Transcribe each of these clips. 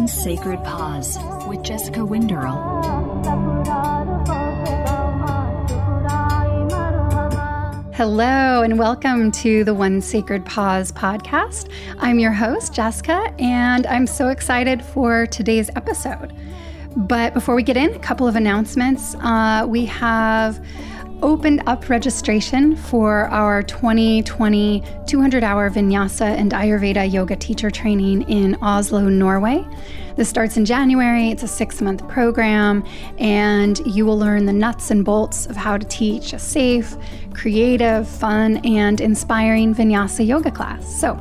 One Sacred Pause with Jessica Winderl. Hello, and welcome to the One Sacred Pause podcast. I'm your host, Jessica, and I'm so excited for today's episode. But before we get in, a couple of announcements. Uh, we have opened up registration for our 2020 200 hour vinyasa and Ayurveda yoga teacher training in Oslo, Norway. This starts in January. It's a six month program, and you will learn the nuts and bolts of how to teach a safe, creative, fun, and inspiring vinyasa yoga class. So,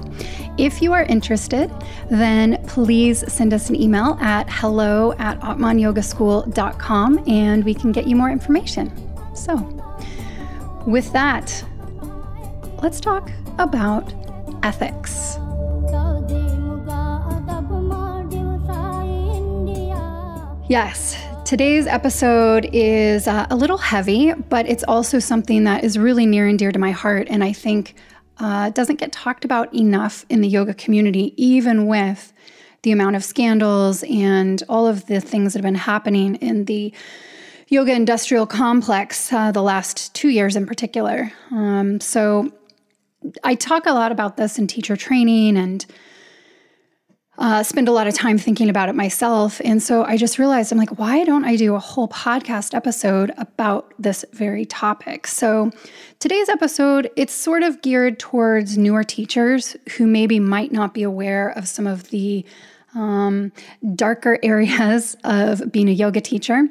if you are interested, then please send us an email at hello at atmanyogaschool.com and we can get you more information. So, with that, let's talk about ethics. Yes, today's episode is uh, a little heavy, but it's also something that is really near and dear to my heart. And I think uh, doesn't get talked about enough in the yoga community, even with the amount of scandals and all of the things that have been happening in the yoga industrial complex uh, the last two years in particular. Um, so I talk a lot about this in teacher training and uh, spend a lot of time thinking about it myself. And so I just realized I'm like, why don't I do a whole podcast episode about this very topic? So today's episode, it's sort of geared towards newer teachers who maybe might not be aware of some of the um, darker areas of being a yoga teacher.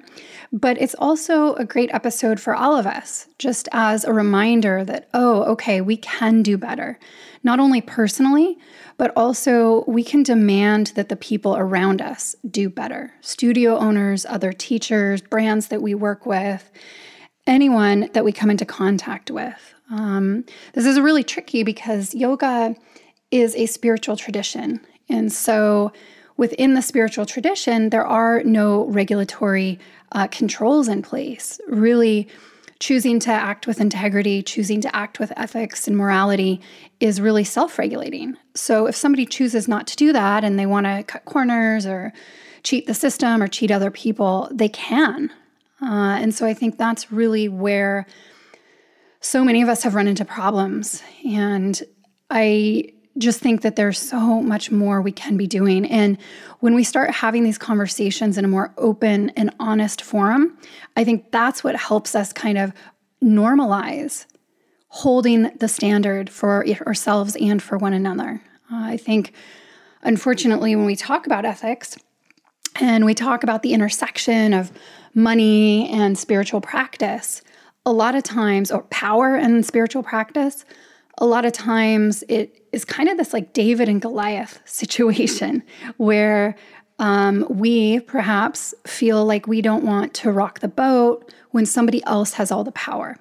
But it's also a great episode for all of us, just as a reminder that, oh, okay, we can do better, not only personally, but also we can demand that the people around us do better studio owners, other teachers, brands that we work with, anyone that we come into contact with. Um, this is really tricky because yoga is a spiritual tradition. And so within the spiritual tradition, there are no regulatory uh, controls in place. Really, choosing to act with integrity, choosing to act with ethics and morality is really self regulating. So if somebody chooses not to do that and they want to cut corners or cheat the system or cheat other people, they can. Uh, and so I think that's really where so many of us have run into problems. And I just think that there's so much more we can be doing. And when we start having these conversations in a more open and honest forum, I think that's what helps us kind of normalize holding the standard for ourselves and for one another. Uh, I think, unfortunately, when we talk about ethics and we talk about the intersection of money and spiritual practice, a lot of times, or power and spiritual practice, a lot of times it is kind of this like David and Goliath situation where um, we perhaps feel like we don't want to rock the boat when somebody else has all the power.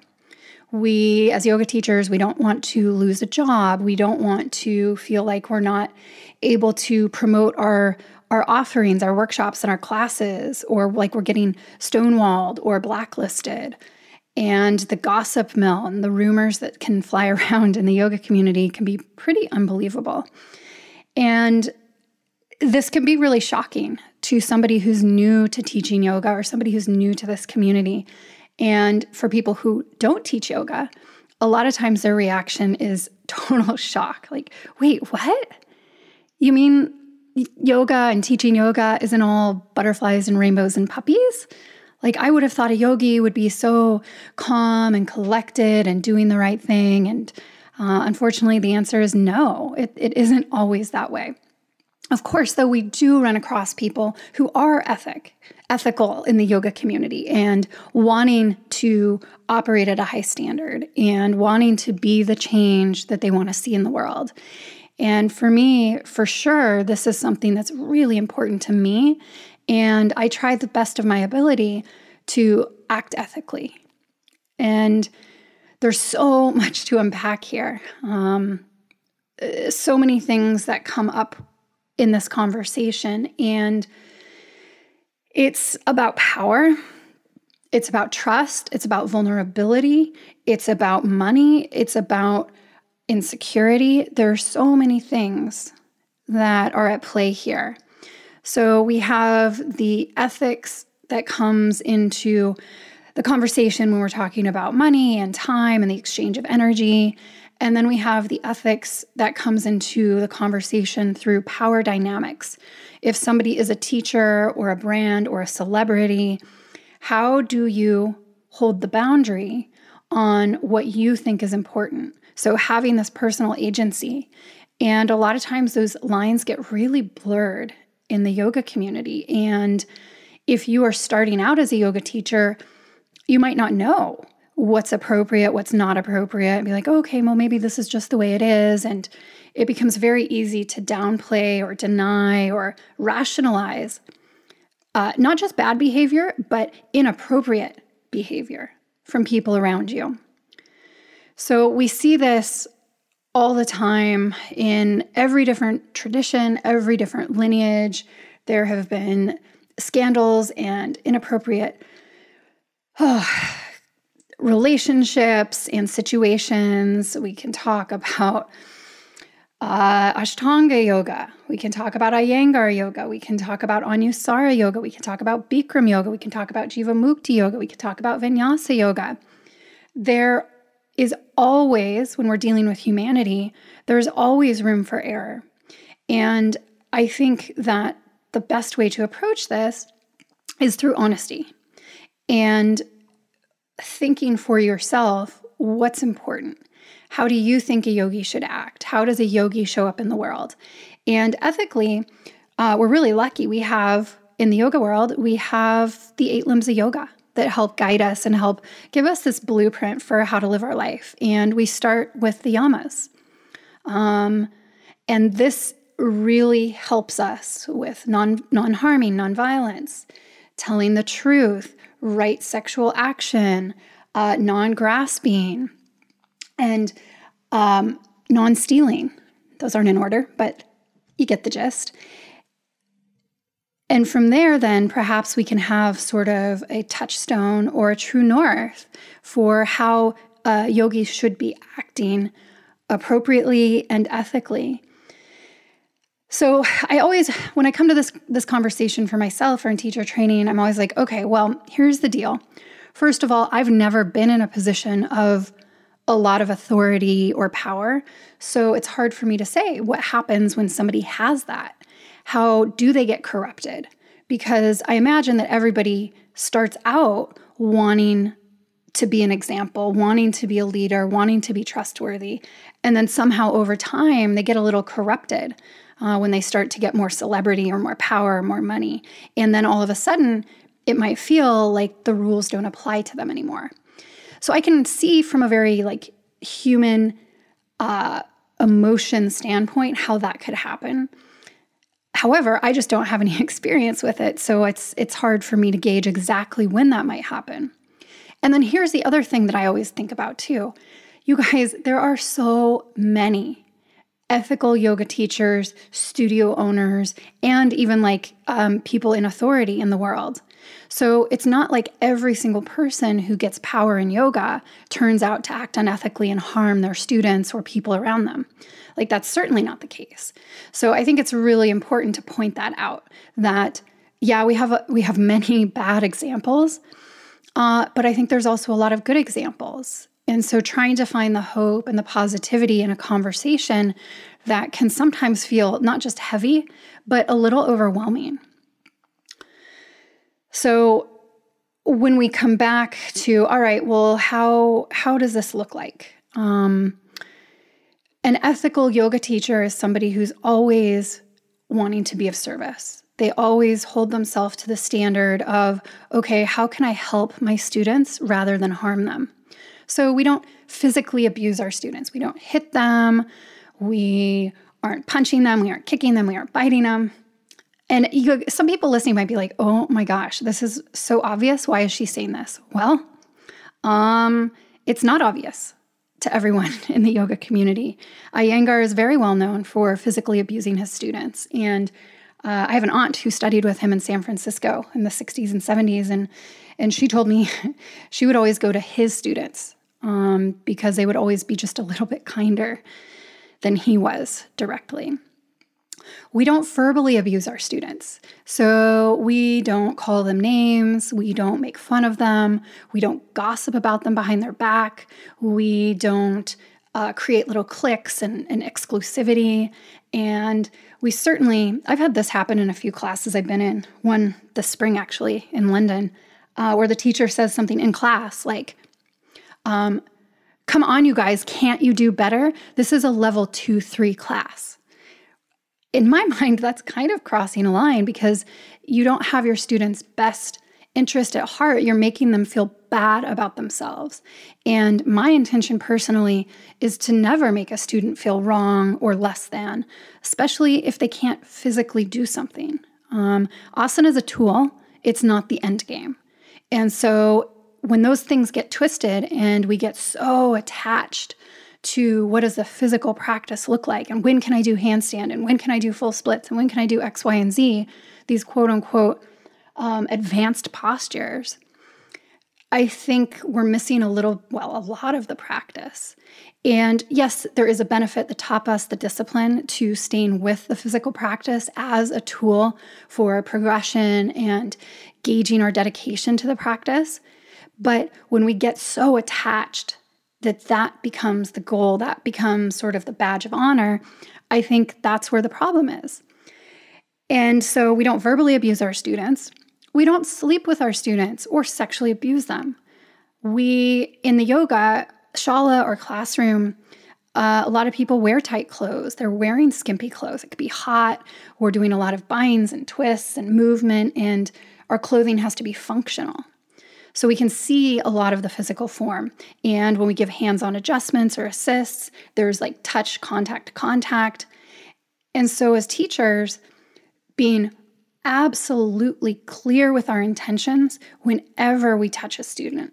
We, as yoga teachers, we don't want to lose a job. We don't want to feel like we're not able to promote our our offerings, our workshops, and our classes, or like we're getting stonewalled or blacklisted and the gossip mill and the rumors that can fly around in the yoga community can be pretty unbelievable. And this can be really shocking to somebody who's new to teaching yoga or somebody who's new to this community. And for people who don't teach yoga, a lot of times their reaction is total shock. Like, wait, what? You mean yoga and teaching yoga isn't all butterflies and rainbows and puppies? Like, I would have thought a yogi would be so calm and collected and doing the right thing. And uh, unfortunately, the answer is no, it, it isn't always that way. Of course, though, we do run across people who are ethic, ethical in the yoga community and wanting to operate at a high standard and wanting to be the change that they want to see in the world. And for me, for sure, this is something that's really important to me and I try the best of my ability to act ethically. And there's so much to unpack here. Um, so many things that come up in this conversation. And it's about power, it's about trust, it's about vulnerability, it's about money, it's about insecurity. There are so many things that are at play here. So we have the ethics that comes into the conversation when we're talking about money and time and the exchange of energy. And then we have the ethics that comes into the conversation through power dynamics. If somebody is a teacher or a brand or a celebrity, how do you hold the boundary on what you think is important? So, having this personal agency. And a lot of times those lines get really blurred in the yoga community. And if you are starting out as a yoga teacher, you might not know what's appropriate, what's not appropriate, and be like, okay, well, maybe this is just the way it is. And it becomes very easy to downplay or deny or rationalize uh, not just bad behavior, but inappropriate behavior from people around you. So we see this all the time in every different tradition, every different lineage. There have been scandals and inappropriate oh, relationships and situations. We can talk about uh, Ashtanga yoga. We can talk about Iyengar yoga. We can talk about Anusara yoga. We can talk about Bikram yoga. We can talk about Jivamukti yoga. We can talk about Vinyasa yoga. There is always, when we're dealing with humanity, there's always room for error. And I think that the best way to approach this is through honesty and thinking for yourself what's important how do you think a yogi should act? How does a yogi show up in the world? And ethically, uh, we're really lucky. We have in the yoga world, we have the eight limbs of yoga that help guide us and help give us this blueprint for how to live our life. And we start with the yamas. Um, and this really helps us with non non harming, non violence, telling the truth, right sexual action, uh, non grasping, and um, non stealing. Those aren't in order, but you get the gist. And from there, then perhaps we can have sort of a touchstone or a true north for how uh, yogis should be acting appropriately and ethically. So I always, when I come to this this conversation for myself or in teacher training, I'm always like, okay, well, here's the deal. First of all, I've never been in a position of a lot of authority or power. So it's hard for me to say what happens when somebody has that. How do they get corrupted? Because I imagine that everybody starts out wanting to be an example, wanting to be a leader, wanting to be trustworthy. And then somehow over time, they get a little corrupted uh, when they start to get more celebrity or more power or more money. And then all of a sudden, it might feel like the rules don't apply to them anymore. So I can see from a very like human uh, emotion standpoint how that could happen. However, I just don't have any experience with it, so it's it's hard for me to gauge exactly when that might happen. And then here's the other thing that I always think about too. You guys, there are so many ethical yoga teachers, studio owners, and even like um, people in authority in the world. So it's not like every single person who gets power in yoga turns out to act unethically and harm their students or people around them. Like that's certainly not the case. So I think it's really important to point that out that yeah, we have a, we have many bad examples, uh, but I think there's also a lot of good examples. And so trying to find the hope and the positivity in a conversation that can sometimes feel not just heavy, but a little overwhelming. So when we come back to all right, well, how how does this look like? Um, an ethical yoga teacher is somebody who's always wanting to be of service. They always hold themselves to the standard of, okay, how can I help my students rather than harm them? So we don't physically abuse our students. We don't hit them. We aren't punching them. We aren't kicking them. We aren't biting them. And you, some people listening might be like, "Oh my gosh, this is so obvious. Why is she saying this?" Well, um, it's not obvious to everyone in the yoga community. Iyengar is very well known for physically abusing his students, and uh, I have an aunt who studied with him in San Francisco in the 60s and 70s, and and she told me she would always go to his students um, because they would always be just a little bit kinder than he was directly. We don't verbally abuse our students. So we don't call them names. We don't make fun of them. We don't gossip about them behind their back. We don't uh, create little cliques and, and exclusivity. And we certainly, I've had this happen in a few classes I've been in, one this spring actually in London, uh, where the teacher says something in class like, um, Come on, you guys, can't you do better? This is a level two, three class. In my mind, that's kind of crossing a line because you don't have your students' best interest at heart. You're making them feel bad about themselves. And my intention personally is to never make a student feel wrong or less than, especially if they can't physically do something. Um, asana is a tool, it's not the end game. And so when those things get twisted and we get so attached to what does the physical practice look like and when can I do handstand and when can I do full splits and when can I do X, Y, and Z, these quote unquote um, advanced postures, I think we're missing a little, well, a lot of the practice. And yes, there is a benefit, the tapas, the discipline, to staying with the physical practice as a tool for progression and gauging our dedication to the practice. But when we get so attached that that becomes the goal, that becomes sort of the badge of honor, I think that's where the problem is. And so we don't verbally abuse our students. We don't sleep with our students or sexually abuse them. We, in the yoga, shala or classroom, uh, a lot of people wear tight clothes. They're wearing skimpy clothes. It could be hot. We're doing a lot of binds and twists and movement, and our clothing has to be functional. So we can see a lot of the physical form. And when we give hands on adjustments or assists, there's like touch, contact, contact. And so as teachers, being absolutely clear with our intentions whenever we touch a student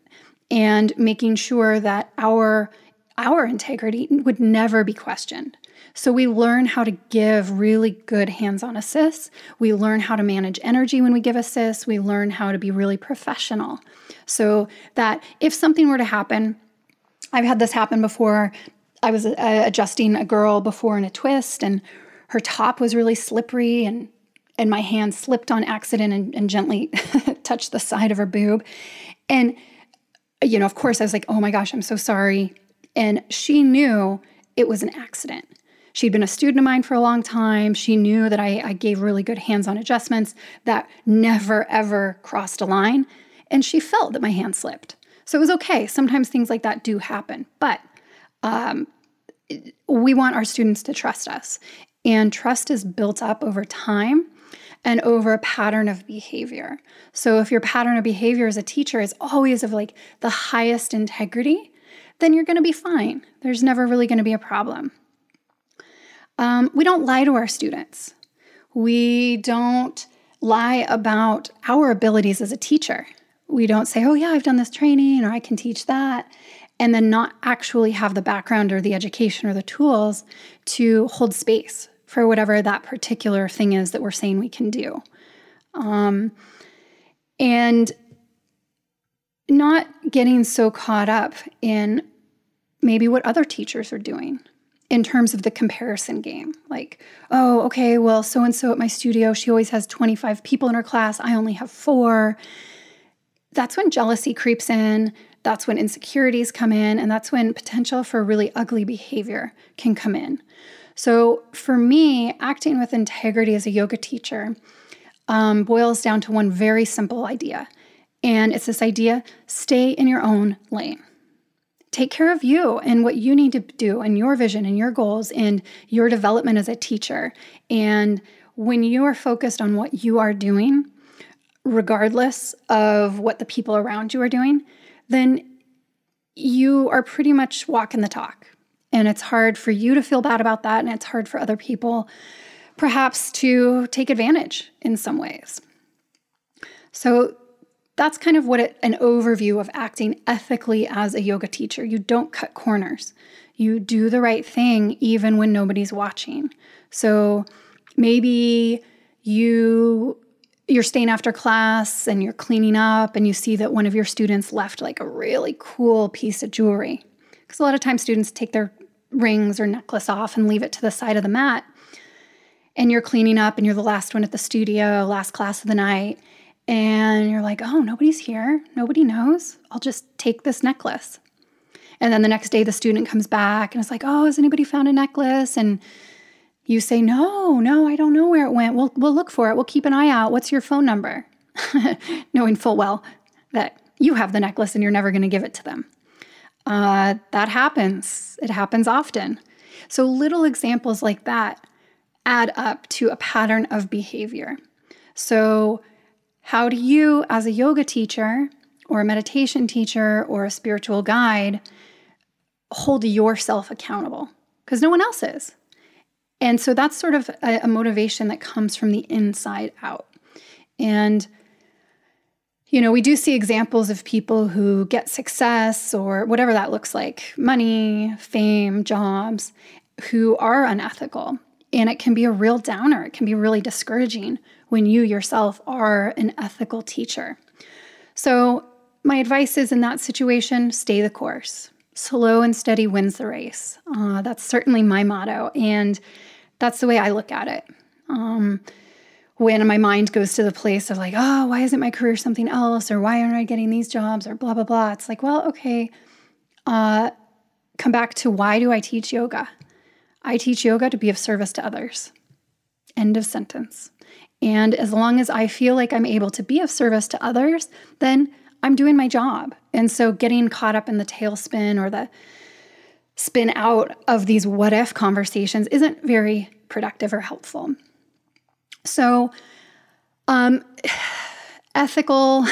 and making sure that our our integrity would never be questioned. So we learn how to give really good hands on assists. We learn how to manage energy when we give assists. We learn how to be really professional. So that if something were to happen, I've had this happen before. I was uh, adjusting a girl before in a twist, and her top was really slippery, and and my hand slipped on accident and, and gently touched the side of her boob. And you know, of course, I was like, "Oh my gosh, I'm so sorry." And she knew it was an accident. She'd been a student of mine for a long time. She knew that I, I gave really good hands on adjustments that never, ever crossed a line. And she felt that my hand slipped. So it was okay. Sometimes things like that do happen. But um, we want our students to trust us. And trust is built up over time and over a pattern of behavior. So if your pattern of behavior as a teacher is always of like the highest integrity, then you're going to be fine. There's never really going to be a problem. Um, we don't lie to our students. We don't lie about our abilities as a teacher. We don't say, oh, yeah, I've done this training or I can teach that, and then not actually have the background or the education or the tools to hold space for whatever that particular thing is that we're saying we can do. Um, and not getting so caught up in maybe what other teachers are doing in terms of the comparison game. Like, oh, okay, well, so and so at my studio, she always has 25 people in her class. I only have four. That's when jealousy creeps in. That's when insecurities come in. And that's when potential for really ugly behavior can come in. So, for me, acting with integrity as a yoga teacher um, boils down to one very simple idea. And it's this idea stay in your own lane take care of you and what you need to do and your vision and your goals and your development as a teacher. And when you are focused on what you are doing, regardless of what the people around you are doing, then you are pretty much walking the talk. And it's hard for you to feel bad about that. And it's hard for other people, perhaps, to take advantage in some ways. So, that's kind of what it, an overview of acting ethically as a yoga teacher. You don't cut corners. You do the right thing even when nobody's watching. So maybe you you're staying after class and you're cleaning up and you see that one of your students left like a really cool piece of jewelry. Cuz a lot of times students take their rings or necklace off and leave it to the side of the mat. and you're cleaning up and you're the last one at the studio, last class of the night, and you're like, oh, nobody's here. Nobody knows. I'll just take this necklace. And then the next day, the student comes back and it's like, oh, has anybody found a necklace? And you say, no, no, I don't know where it went. We'll, we'll look for it. We'll keep an eye out. What's your phone number? Knowing full well that you have the necklace and you're never going to give it to them. Uh, that happens. It happens often. So little examples like that add up to a pattern of behavior. So, how do you, as a yoga teacher or a meditation teacher or a spiritual guide, hold yourself accountable? Because no one else is. And so that's sort of a, a, motivation that comes from the inside out. And, you know, we do see examples of people who get success or whatever that looks like money, fame, jobs who are unethical. And it can be a real downer. It can be really discouraging when you yourself are an ethical teacher. So, my advice is in that situation, stay the course. Slow and steady wins the race. Uh, that's certainly my motto. And that's the way I look at it. Um, when my mind goes to the place of like, oh, why isn't my career something else? Or why aren't I getting these jobs? Or blah, blah, blah. It's like, well, okay, uh, come back to why do I teach yoga? I teach yoga to be of service to others. End of sentence. And as long as I feel like I'm able to be of service to others, then I'm doing my job. And so getting caught up in the tailspin or the spin out of these what if conversations isn't very productive or helpful. So, um, ethical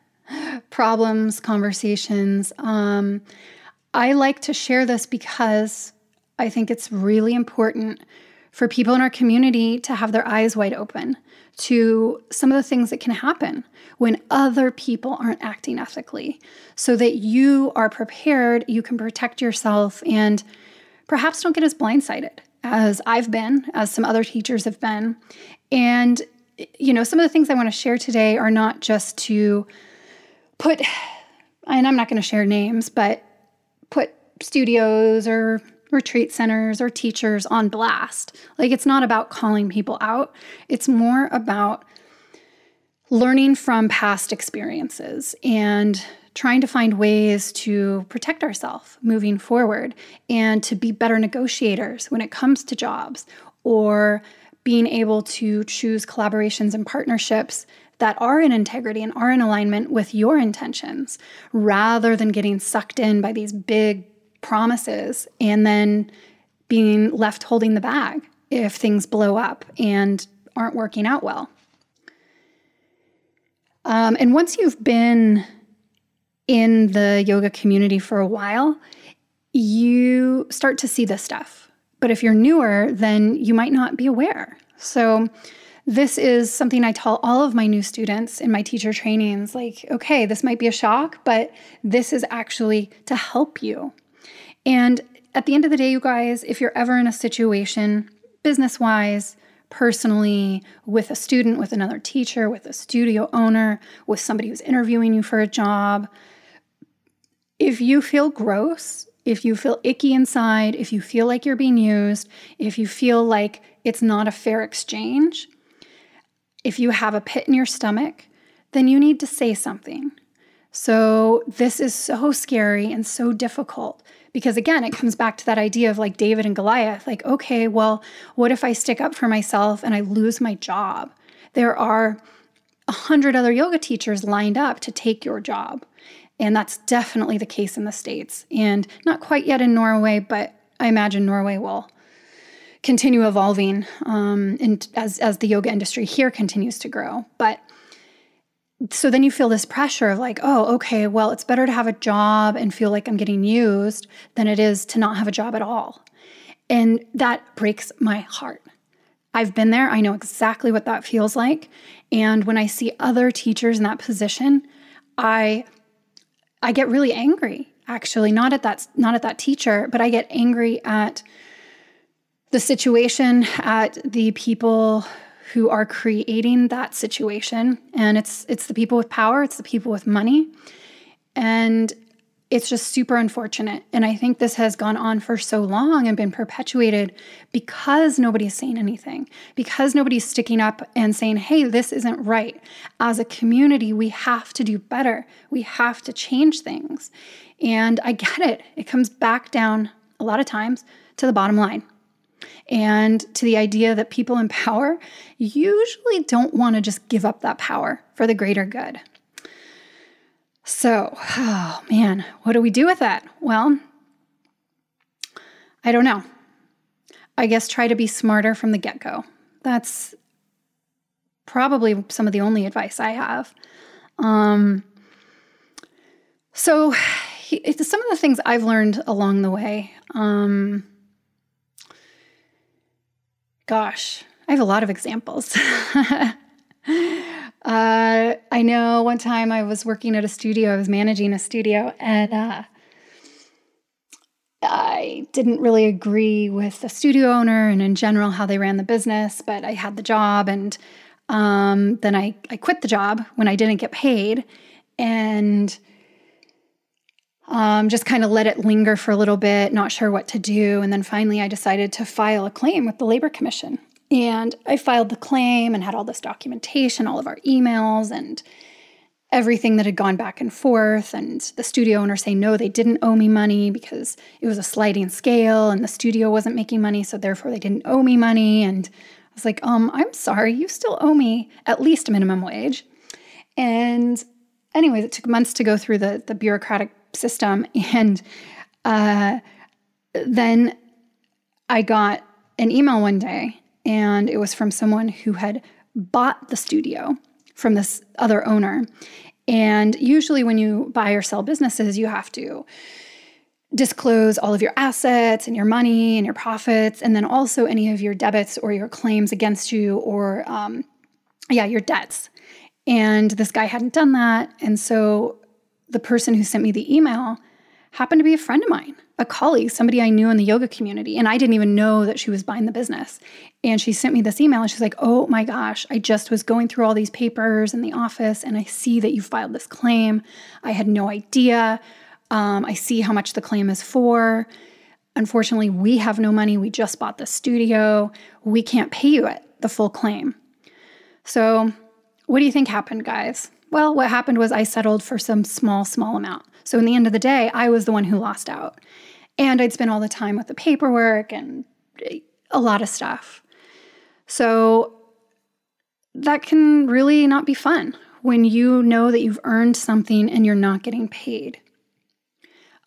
problems, conversations. Um, I like to share this because I think it's really important for people in our community to have their eyes wide open to some of the things that can happen when other people aren't acting ethically so that you are prepared, you can protect yourself, and perhaps don't get as blindsided as I've been, as some other teachers have been. And, you know, some of the things I want to share today are not just to put, and I'm not going to share names, but put studios or retreat centers or teachers on blast. Like it's not about calling people out, it's more about learning from past experiences and trying to find ways to protect ourselves moving forward and to be better negotiators when it comes to jobs or being able to choose collaborations and partnerships that are in integrity and are in alignment with your intentions rather than getting sucked in by these big promises and then being left holding the bag if things blow up and aren't working out well. Um, and once you've been in the yoga community for a while, you start to see this stuff. But if you're newer, then you might not be aware. So, this is something I tell all of my new students in my teacher trainings like, okay, this might be a shock, but this is actually to help you and at the end of the day, you guys, if you're ever in a situation, business wise, personally, with a student, with another teacher, with a studio owner, with somebody who's interviewing you for a job, if you feel gross, if you feel icky inside, if you feel like you're being used, if you feel like it's not a fair exchange, if you have a pit in your stomach, then you need to say something. So, this is so scary and so difficult because again, it comes back to that idea of like David and Goliath like, okay, well, what if I stick up for myself and I lose my job? There are a hundred other yoga teachers lined up to take your job. And that's definitely the case in the States. And not quite yet in Norway, but I imagine Norway will continue evolving um, and as, as the yoga industry here continues to grow. But so then you feel this pressure of like, oh, okay, well, it's better to have a job and feel like I'm getting used than it is to not have a job at all. And that breaks my heart. I've been there. I know exactly what that feels like. And when I see other teachers in that position, I I get really angry. Actually, not at that not at that teacher, but I get angry at the situation, at the people who are creating that situation and it's it's the people with power it's the people with money and it's just super unfortunate. And I think this has gone on for so long and been perpetuated because nobody's saying anything, because nobody's sticking up and saying, hey, this isn't right. As a community, we have to do better. We have to change things. And I get it. It comes back down a lot of times to the bottom line and to the idea that people in power usually don't want to just give up that power for the greater good. So, oh man, what do we do with that? Well, I don't know. I guess try to be smarter from the get go. That's probably some of the only advice I have. Um, so, some of the things I've learned along the way. Um, gosh, I have a lot of examples. Uh, I know one time I was working at a studio, I was managing a studio, and uh, I didn't really agree with the studio owner and in general how they ran the business, but I had the job and um, then I, I quit the job when I didn't get paid and um, just kind of let it linger for a little bit, not sure what to do. And then finally, I decided to file a claim with the Labor Commission. And I filed the claim and had all this documentation, all of our emails and everything that had gone back and forth. And the studio owner saying, no, they didn't owe me money because it was a sliding scale and the studio wasn't making money. So therefore, they didn't owe me money. And I was like, um, I'm sorry, you still owe me at least minimum wage. And anyways, it took months to go through the, the bureaucratic system. And uh, then I got an email one day and it was from someone who had bought the studio from this other owner. And usually, when you buy or sell businesses, you have to disclose all of your assets and your money and your profits, and then also any of your debits or your claims against you, or um, yeah, your debts. And this guy hadn't done that. And so the person who sent me the email happened to be a friend of mine a colleague, somebody I knew in the yoga community, and I didn't even know that she was buying the business. And she sent me this email and she's like, Oh my gosh, I just was going through all these papers in the office and I see that you filed this claim. I had no idea. Um, I see how much the claim is for. Unfortunately, we have no money. We just bought the studio. We can't pay you it, the full claim. So, what do you think happened, guys? Well, what happened was I settled for some small, small amount. So, in the end of the day, I was the one who lost out. And I'd spend all the time with the paperwork and a lot of stuff. So that can really not be fun when you know that you've earned something and you're not getting paid.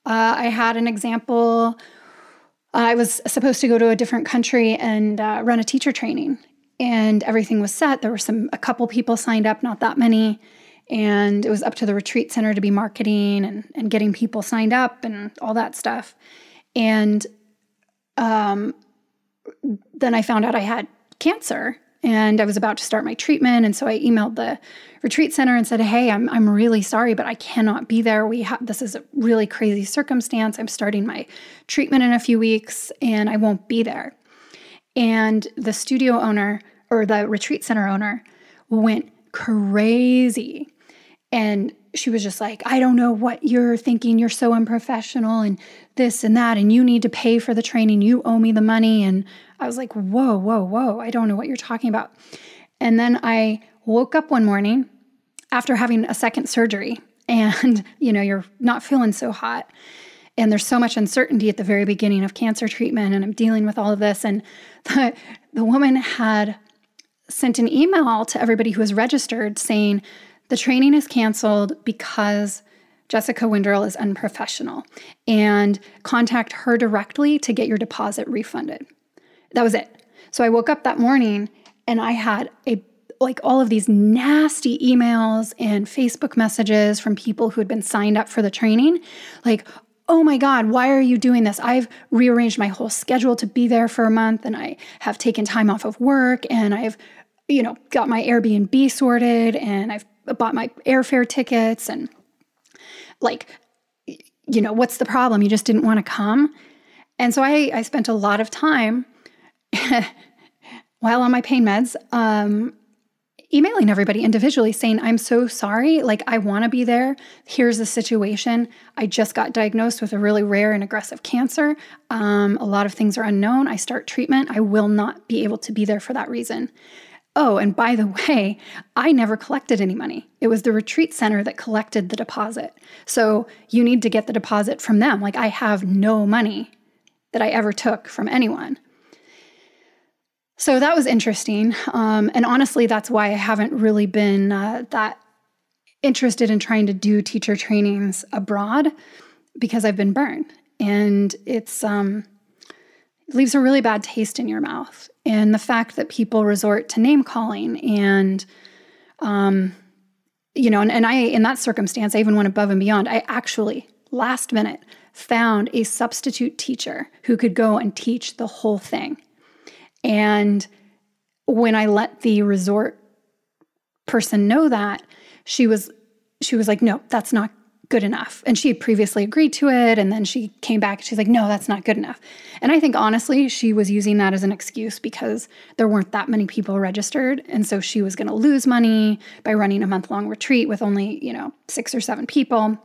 Uh, I had an example. I was supposed to go to a different country and uh, run a teacher training, and everything was set. There were some a couple people signed up, not that many, and it was up to the retreat center to be marketing and, and getting people signed up and all that stuff. And um, then I found out I had cancer and I was about to start my treatment. And so I emailed the retreat center and said, Hey, I'm, I'm really sorry, but I cannot be there. We have this is a really crazy circumstance. I'm starting my treatment in a few weeks and I won't be there. And the studio owner or the retreat center owner went crazy and she was just like, I don't know what you're thinking. You're so unprofessional and this and that. And you need to pay for the training. You owe me the money. And I was like, whoa, whoa, whoa. I don't know what you're talking about. And then I woke up one morning after having a second surgery and, you know, you're not feeling so hot. And there's so much uncertainty at the very beginning of cancer treatment. And I'm dealing with all of this. And the, the woman had sent an email to everybody who was registered saying, the training is canceled because Jessica Winderl is unprofessional and contact her directly to get your deposit refunded. That was it. So I woke up that morning and I had a like all of these nasty emails and Facebook messages from people who had been signed up for the training like oh my God, why are you doing this? I've rearranged my whole schedule to be there for a month and I have taken time off of work and I've, you know, got my Airbnb sorted and I've bought my airfare tickets and like you know what's the problem you just didn't want to come and so i i spent a lot of time while on my pain meds um emailing everybody individually saying, I'm so sorry. Like, I want to be there. Here's the situation. I just got diagnosed with a really rare and aggressive cancer. Um, a lot of things are unknown. I start treatment. I will not be able to be there for that reason. Oh, and by the way, I never collected any money. It was the retreat center that collected the deposit. So you need to get the deposit from them. Like, I have no money that I ever took from anyone. So that was interesting. Um, and honestly, that's why I haven't really been uh, that interested in trying to do teacher trainings abroad because I've been burned. And it's, um, leaves a really bad taste in your mouth. And the fact that people resort to name calling and, um, you know, and, and I, in that circumstance, I even went above and beyond. I actually, last minute, found a substitute teacher who could go and teach the whole thing. And when I let the resort person know that, she was she was like, "No, that's not good enough." And she had previously agreed to it, and then she came back and she's like, "No, that's not good enough." And I think honestly, she was using that as an excuse because there weren't that many people registered, and so she was going to lose money by running a month-long retreat with only, you know, 6 or 7 people.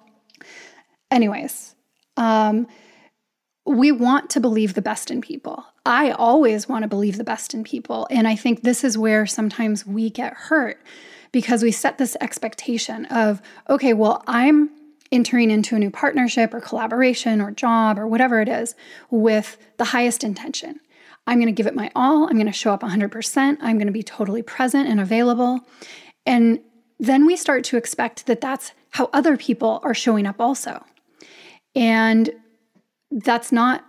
Anyways, um we want to believe the best in people. I always want to believe the best in people. And I think this is where sometimes we get hurt because we set this expectation of, okay, well, I'm entering into a new partnership or collaboration or job or whatever it is with the highest intention. I'm going to give it my all. I'm going to show up 100%. I'm going to be totally present and available. And then we start to expect that that's how other people are showing up also. And that's not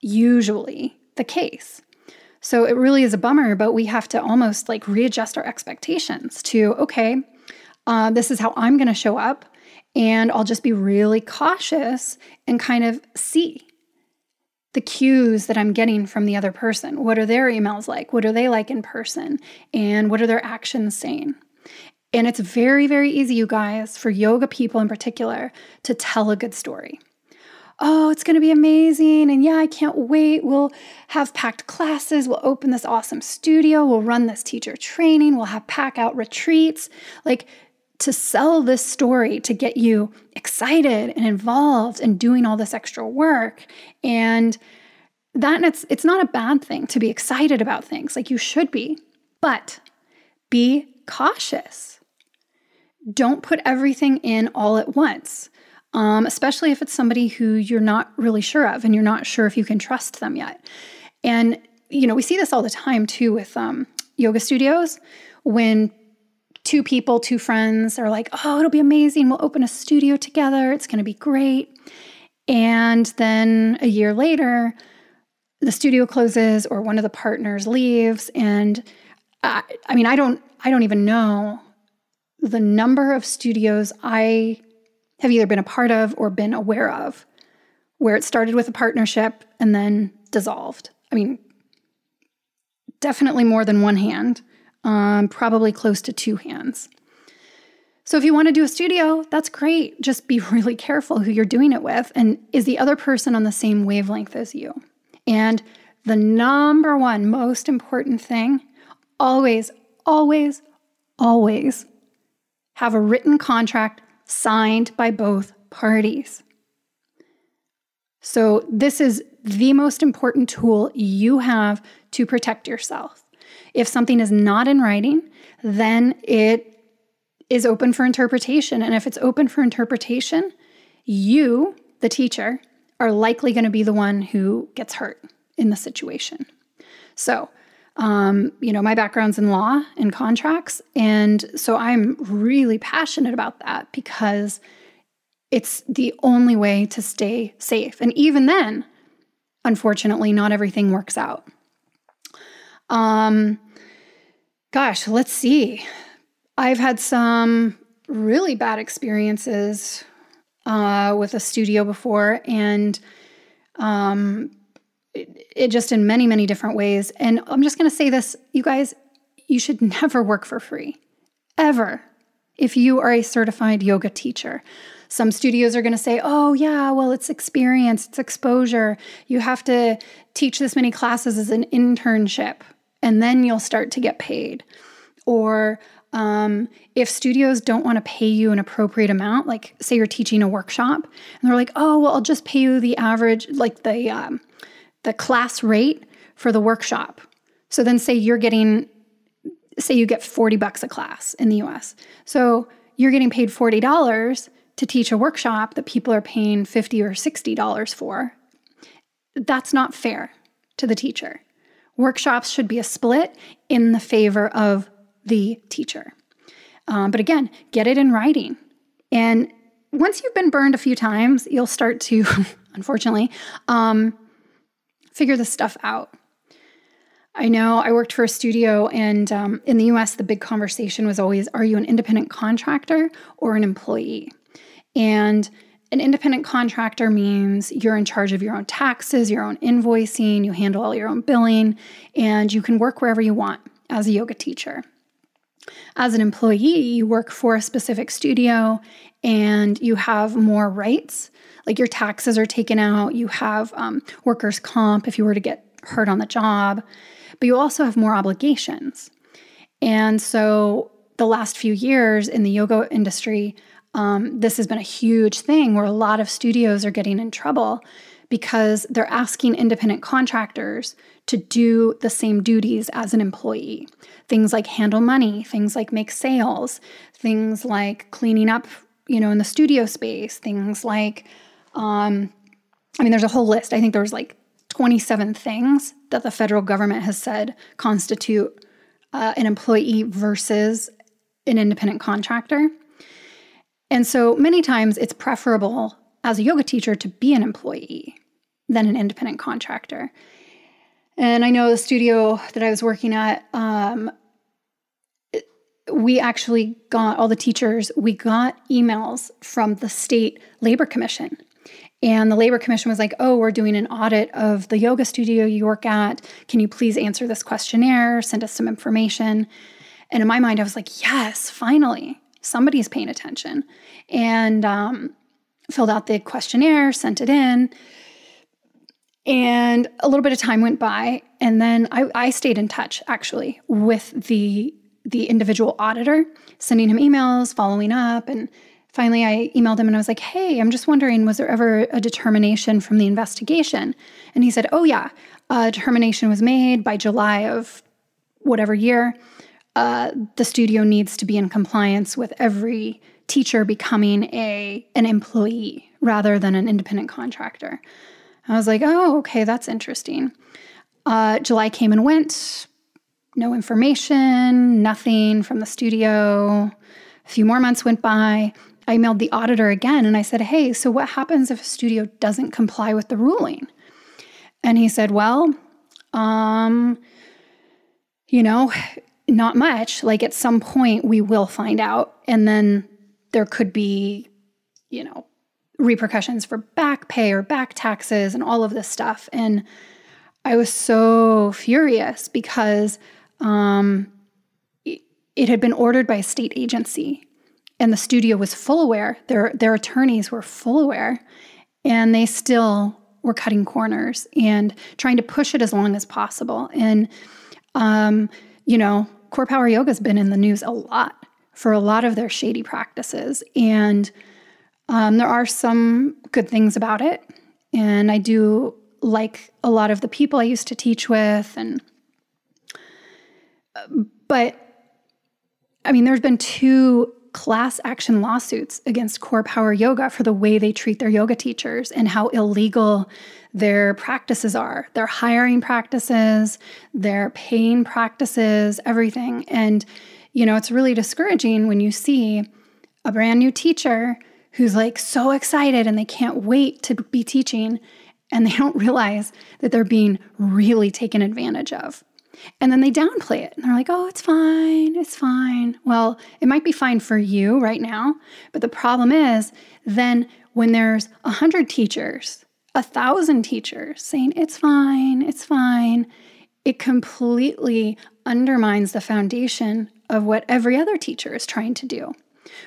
usually the case. So it really is a bummer, but we have to almost like readjust our expectations to, okay, uh, this is how I'm going to show up. And I'll just be really cautious and kind of see the cues that I'm getting from the other person. What are their emails like? What are they like in person? And what are their actions saying? And it's very, very easy, you guys, for yoga people in particular, to tell a good story oh, it's going to be amazing. And yeah, I can't wait. We'll have packed classes. We'll open this awesome studio. We'll run this teacher training. We'll have pack out retreats. Like to sell this story to get you excited and involved and doing all this extra work. And that it's it's not a bad thing to be excited about things like you should be. But be cautious. Don't put everything in all at once um, especially if it's somebody who you're not really sure of and you're not sure if you can trust them yet. And, you know, we see this all the time too with um, yoga studios when two people, two friends are like, oh, it'll be amazing. We'll open a studio together. It's going to be great. And then a year later, the studio closes or one of the partners leaves. And I, I mean, I don't, I don't even know the number of studios I have either been a part of or been aware of, where it started with a partnership and then dissolved. I mean, definitely more than one hand, um, probably close to two hands. So if you want to do a studio, that's great. Just be really careful who you're doing it with. And is the other person on the same wavelength as you? And the number one most important thing always, always, always have a written contract signed by both parties. So, this is the most important tool you have to protect yourself. If something is not in writing, then it is open for interpretation. And if it's open for interpretation, you, the teacher, are likely going to be the one who gets hurt in the situation. So, um, you know, my background's in law and contracts. And so I'm really passionate about that because it's the only way to stay safe. And even then, unfortunately, not everything works out. Um, gosh, let's see. I've had some really bad experiences uh, with a studio before, and um, it, just in many, many different ways. And I'm just going to say this, you guys, you should never work for free, ever, if you are a certified yoga teacher. Some studios are going to say, oh, yeah, well, it's experience, it's exposure. You have to teach this many classes as an internship, and then you'll start to get paid. Or, um, if studios don't want to pay you an appropriate amount, like say you're teaching a workshop, and they're like, "Oh, well, I'll just pay you the average, like the um, the class rate for the workshop." So then, say you're getting, say you get forty bucks a class in the U.S. So you're getting paid forty dollars to teach a workshop that people are paying fifty or sixty dollars for. That's not fair to the teacher. Workshops should be a split in the favor of the teacher. Um, but again, get it in writing. And once you've been burned a few times, you'll start to, unfortunately, um, figure this stuff out. I know I worked for a studio, and um, in the US, the big conversation was always are you an independent contractor or an employee? And an independent contractor means you're in charge of your own taxes, your own invoicing, you handle all your own billing, and you can work wherever you want as a yoga teacher. As an employee, you work for a specific studio and you have more rights. Like your taxes are taken out, you have um, workers' comp if you were to get hurt on the job, but you also have more obligations. And so, the last few years in the yoga industry, um, this has been a huge thing where a lot of studios are getting in trouble because they're asking independent contractors to do the same duties as an employee. Things like handle money, things like make sales, things like cleaning up, you know, in the studio space, things like, um, I mean, there's a whole list. I think there's like 27 things that the federal government has said constitute uh, an employee versus an independent contractor. And so many times it's preferable as a yoga teacher to be an employee than an independent contractor. And I know the studio that I was working at, um, we actually got all the teachers, we got emails from the state labor commission. And the labor commission was like, oh, we're doing an audit of the yoga studio you work at. Can you please answer this questionnaire? Send us some information. And in my mind, I was like, yes, finally, somebody's paying attention. And um, filled out the questionnaire, sent it in. And a little bit of time went by, and then I, I stayed in touch actually with the the individual auditor, sending him emails, following up, and finally I emailed him and I was like, "Hey, I'm just wondering, was there ever a determination from the investigation?" And he said, "Oh yeah, a determination was made by July of whatever year. Uh, the studio needs to be in compliance with every teacher becoming a an employee rather than an independent contractor." I was like, oh, okay, that's interesting. Uh, July came and went, no information, nothing from the studio. A few more months went by. I emailed the auditor again and I said, hey, so what happens if a studio doesn't comply with the ruling? And he said, well, um, you know, not much. Like at some point we will find out. And then there could be, you know, repercussions for back pay or back taxes and all of this stuff. And I was so furious because um, it, it had been ordered by a state agency, and the studio was full aware. Their their attorneys were full aware, and they still were cutting corners and trying to push it as long as possible. And um, you know, Core Power Yoga has been in the news a lot for a lot of their shady practices, and um, there are some good things about it, and I do like a lot of the people I used to teach with, and but I mean, there's been two class action lawsuits against Core Power Yoga for the way they treat their yoga teachers and how illegal their practices are, their hiring practices, their paying practices, everything. And, you know, it's really discouraging when you see a brand new teacher who's like so excited and they can't wait to be teaching and they don't realize that they're being really taken advantage of. And then they downplay it and they're like, oh, it's fine, it's fine. Well, it might be fine for you right now, but the problem is then when there's a hundred teachers, a thousand teachers saying it's fine, it's fine, it completely undermines the foundation of what every other teacher is trying to do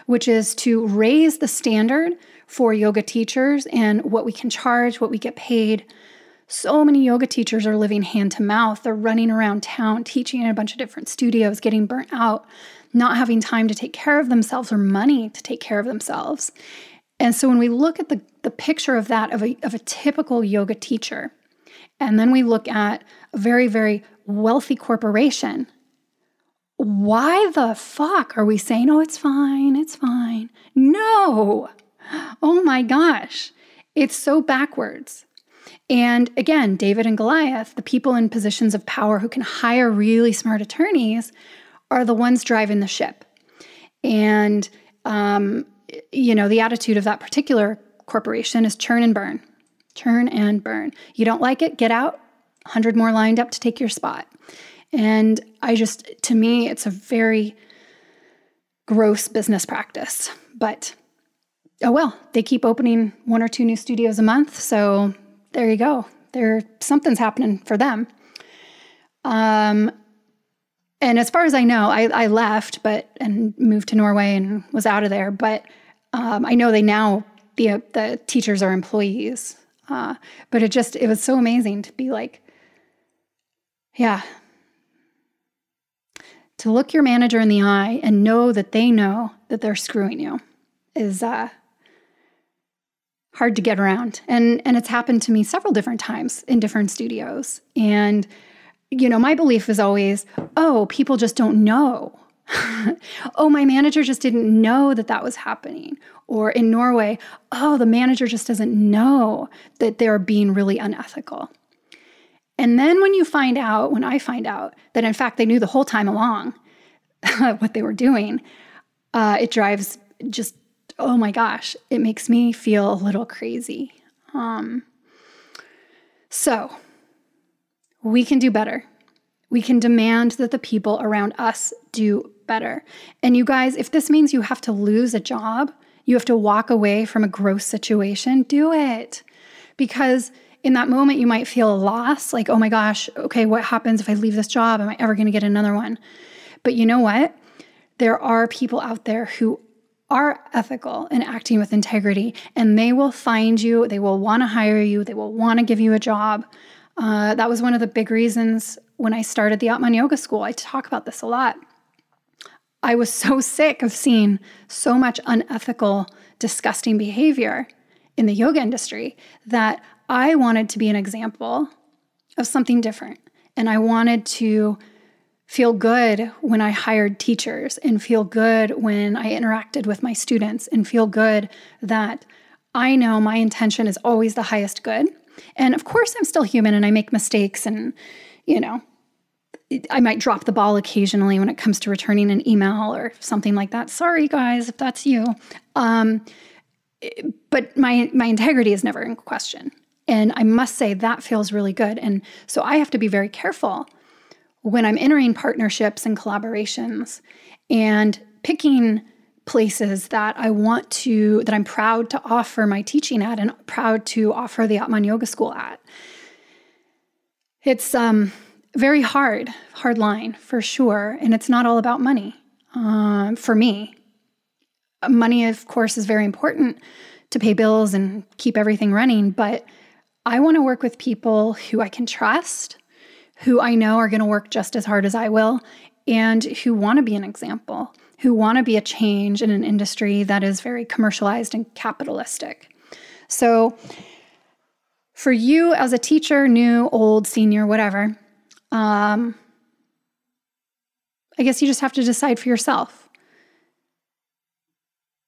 which is to raise the standard for yoga teachers and what we can charge, what we get paid, So many yoga teachers are living hand to mouth. They're running around town, teaching in a bunch of different studios, getting burnt out, not having time to take care of themselves or money to take care of themselves. And so when we look at the, the picture of that, of a, of a typical yoga teacher, and then we look at a very, very wealthy corporation, why the fuck are we saying, oh, it's fine, it's fine? No. Oh my gosh. It's so backwards. And again, David and Goliath, the people in positions of power who can hire really smart attorneys, are the ones driving the ship. And, um, you know, the attitude of that particular corporation is churn and burn, churn and burn. You don't like it, get out, 100 more lined up to take your spot. And I just, to me, it's a very gross business practice. But oh well, they keep opening one or two new studios a month. So there you go. There something's happening for them. Um, and as far as I know, I, I left, but and moved to Norway and was out of there. But um, I know they now the the teachers are employees. Uh, but it just it was so amazing to be like, yeah, to look your manager in the eye and know that they know that they're screwing you is uh, hard to get around. And and it's happened to me several different times in different studios. And you know, my belief is always, oh, people just don't know. oh, my manager just didn't know that that was happening. Or in Norway, oh, the manager just doesn't know that they're being really unethical. And then when you find out, when I find out that in fact they knew the whole time along what they were doing, uh, it drives just oh my gosh, it makes me feel a little crazy. Um, so, we can do better. We can demand that the people around us do better. And you guys, if this means you have to lose a job, you have to walk away from a gross situation, do it. Because in that moment, you might feel a loss like, oh my gosh, okay, what happens if I leave this job? Am I ever going to get another one? But you know what? There are people out there who are ethical and acting with integrity, and they will find you, they will want to hire you, they will want to give you a job. Uh, that was one of the big reasons when I started the Atman Yoga School. I talk about this a lot. I was so sick of seeing so much unethical, disgusting behavior in the yoga industry that I wanted to be an example of something different. And I wanted to feel good when I hired teachers and feel good when I interacted with my students and feel good that I know my intention is always the highest good. And of course, I'm still human and I make mistakes and, you know, I might drop the ball occasionally when it comes to returning an email or something like that. Sorry, guys, if that's you. Um, but my my integrity is never in question, and I must say that feels really good. And so I have to be very careful when I'm entering partnerships and collaborations and picking places that I want to, that I'm proud to offer my teaching at and proud to offer the Atman Yoga School at. It's um, very hard, hard line for sure. And it's not all about money um, for me. Money, of course, is very important to pay bills and keep everything running, but I want to work with people who I can trust who I know are going to work just as hard as I will and who want to be an example, who want to be a change in an industry that is very commercialized and capitalistic. So, for you as a teacher, new, old, senior, whatever, um, I guess you just have to decide for yourself.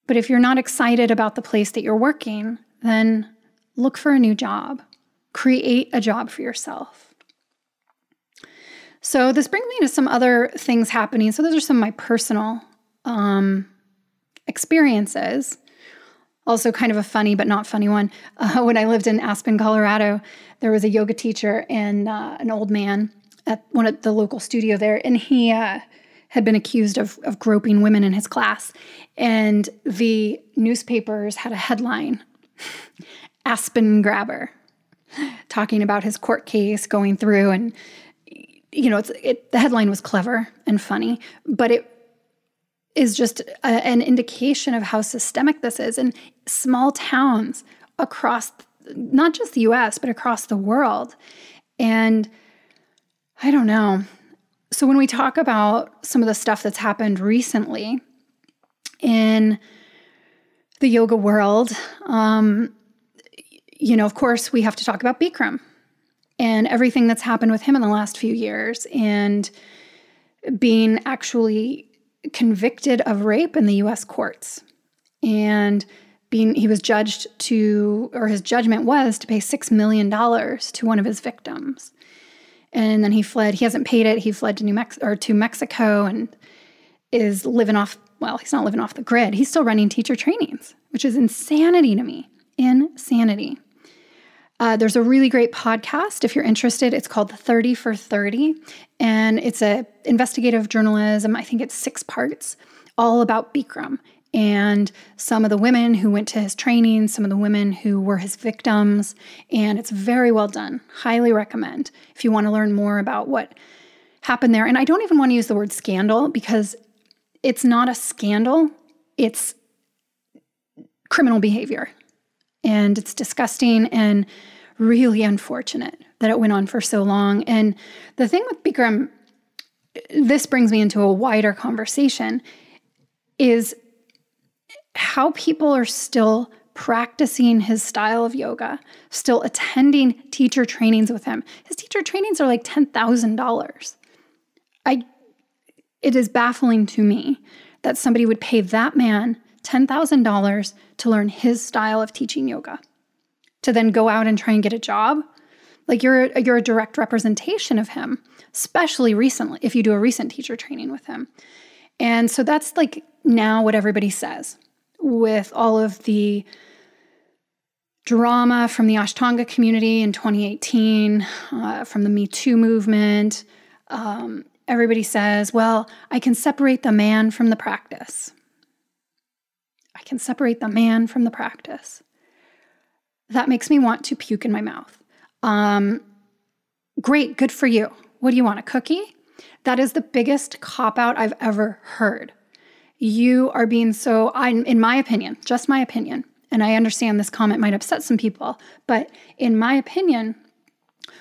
But if you're not excited about the place that you're working, then look for a new job. Create a job for yourself. So this brings me to some other things happening. So those are some of my personal um, experiences. Also, kind of a funny but not funny one. Uh, when I lived in Aspen, Colorado, there was a yoga teacher and uh, an old man at one of the local studio there, and he uh, had been accused of, of groping women in his class. And the newspapers had a headline Aspen Grabber, talking about his court case going through and you know, it's it, the headline was clever and funny, but it is just a, an indication of how systemic this is in small towns across not just the US, but across the world. And I don't know. So when we talk about some of the stuff that's happened recently in the yoga world, um, you know, of course, we have to talk about Bikram and everything that's happened with him in the last few years and being actually convicted of rape in the US courts. And being he was judged to or his judgment was to pay 6 million dollars to one of his victims. And then he fled. He hasn't paid it. He fled to New Mexico or to Mexico and is living off well, he's not living off the grid. He's still running teacher trainings, which is insanity to me. Insanity. Uh, there's a really great podcast if you're interested. It's called 30 for 30, and it's a investigative journalism. I think it's six parts, all about Bikram and some of the women who went to his training, some of the women who were his victims, and it's very well done. Highly recommend if you want to learn more about what happened there. And I don't even want to use the word scandal because it's not a scandal. It's criminal behavior and it's disgusting and really unfortunate that it went on for so long. And the thing with Bikram, this brings me into a wider conversation, is how people are still practicing his style of yoga, still attending teacher trainings with him. His teacher trainings are like $10,000. I it is baffling to me that somebody would pay that man $10,000 to learn his style of teaching yoga, to then go out and try and get a job. Like you're you're a direct representation of him, especially recently if you do a recent teacher training with him. And so that's like now what everybody says with all of the drama from the Ashtanga community in 2018, uh, from the Me Too movement. Um, everybody says, well, I can separate the man from the practice can separate the man from the practice. That makes me want to puke in my mouth. Um, great, good for you. What do you want, a cookie? That is the biggest cop out I've ever heard. You are being so, I, in my opinion, just my opinion, and I understand this comment might upset some people, but in my opinion,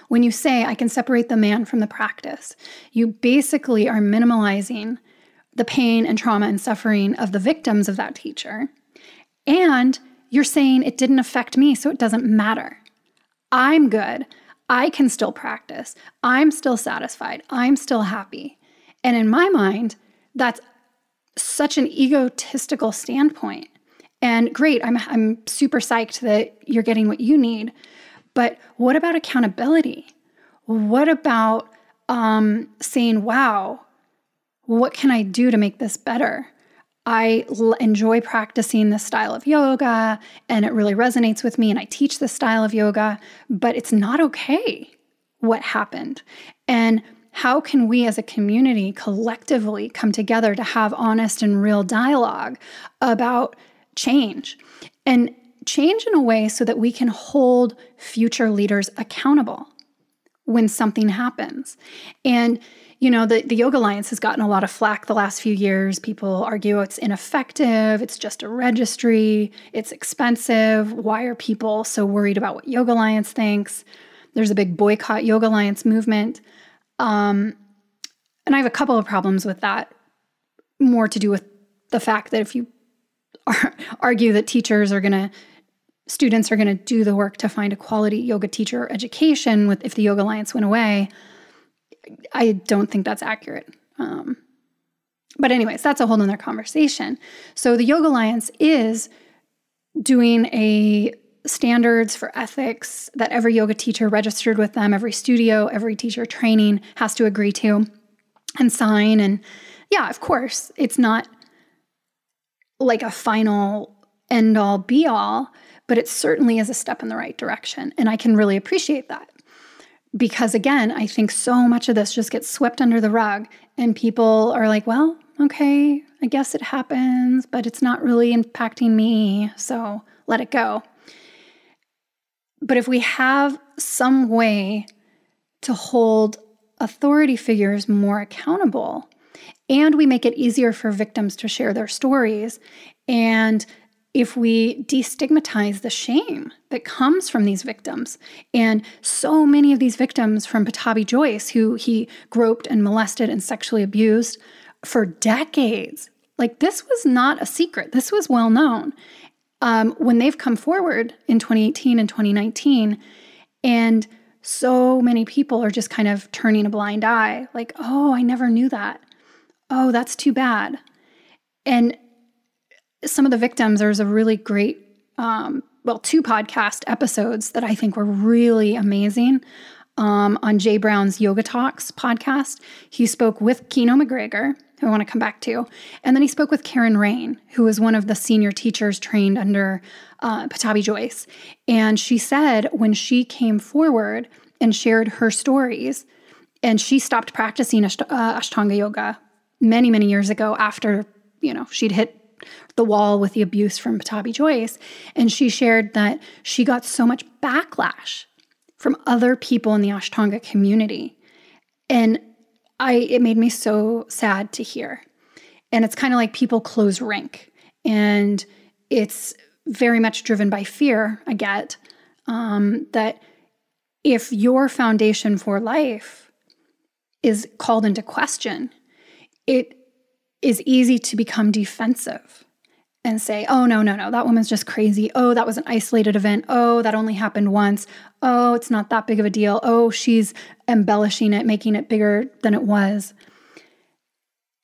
when you say I can separate the man from the practice, you basically are minimalizing the pain and trauma and suffering of the victims of that teacher. And you're saying it didn't affect me, so it doesn't matter. I'm good. I can still practice. I'm still satisfied. I'm still happy. And in my mind, that's such an egotistical standpoint. And great, I'm, I'm super psyched that you're getting what you need. But what about accountability? What about um, saying, wow, what can I do to make this better? I l- enjoy practicing this style of yoga and it really resonates with me, and I teach this style of yoga, but it's not okay what happened. And how can we as a community collectively come together to have honest and real dialogue about change and change in a way so that we can hold future leaders accountable when something happens? And you know, the, the Yoga Alliance has gotten a lot of flack the last few years. People argue it's ineffective, it's just a registry, it's expensive. Why are people so worried about what Yoga Alliance thinks? There's a big boycott Yoga Alliance movement. Um, and I have a couple of problems with that, more to do with the fact that if you argue that teachers are going to students are going to do the work to find a quality yoga teacher education with if the yoga alliance went away I don't think that's accurate. Um, but, anyways, that's a whole nother conversation. So, the Yoga Alliance is doing a standards for ethics that every yoga teacher registered with them, every studio, every teacher training has to agree to and sign. And yeah, of course, it's not like a final end all be all, but it certainly is a step in the right direction. And I can really appreciate that because again, I think so much of this just gets swept under the rug and people are like, well, okay, I guess it happens, but it's not really impacting me, so let it go. But if we have some way to hold authority figures more accountable and we make it easier for victims to share their stories and if we destigmatize the shame that comes from these victims. And so many of these victims from Pattabhi Jois, who he groped and molested and sexually abused for decades, like this was not a secret, this was well known. Um, when they've come forward in 2018 and 2019, and so many people are just kind of turning a blind eye, like, oh, I never knew that. Oh, that's too bad. And some of the victims, there's a really great, um, well, two podcast episodes that I think were really amazing. Um, on J. Brown's Yoga Talks podcast, he spoke with Kino MacGregor, who I want to come back to, and then he spoke with Karen Rain, who was one of the senior teachers trained under uh, Pattabhi Jois. And she said when she came forward and shared her stories, and she stopped practicing uh, Ashtanga yoga many, many years ago after you know she'd hit the wall with the abuse from Pattabhi Jois. And she shared that she got so much backlash from other people in the Ashtanga community. And I it made me so sad to hear. And it's kind of like people close rank. And it's very much driven by fear, I get, um, that if your foundation for life is called into question, it is easy to become defensive and say, oh, no, no, no, that woman's just crazy. Oh, that was an isolated event. Oh, that only happened once. Oh, it's not that big of a deal. Oh, she's embellishing it, making it bigger than it was.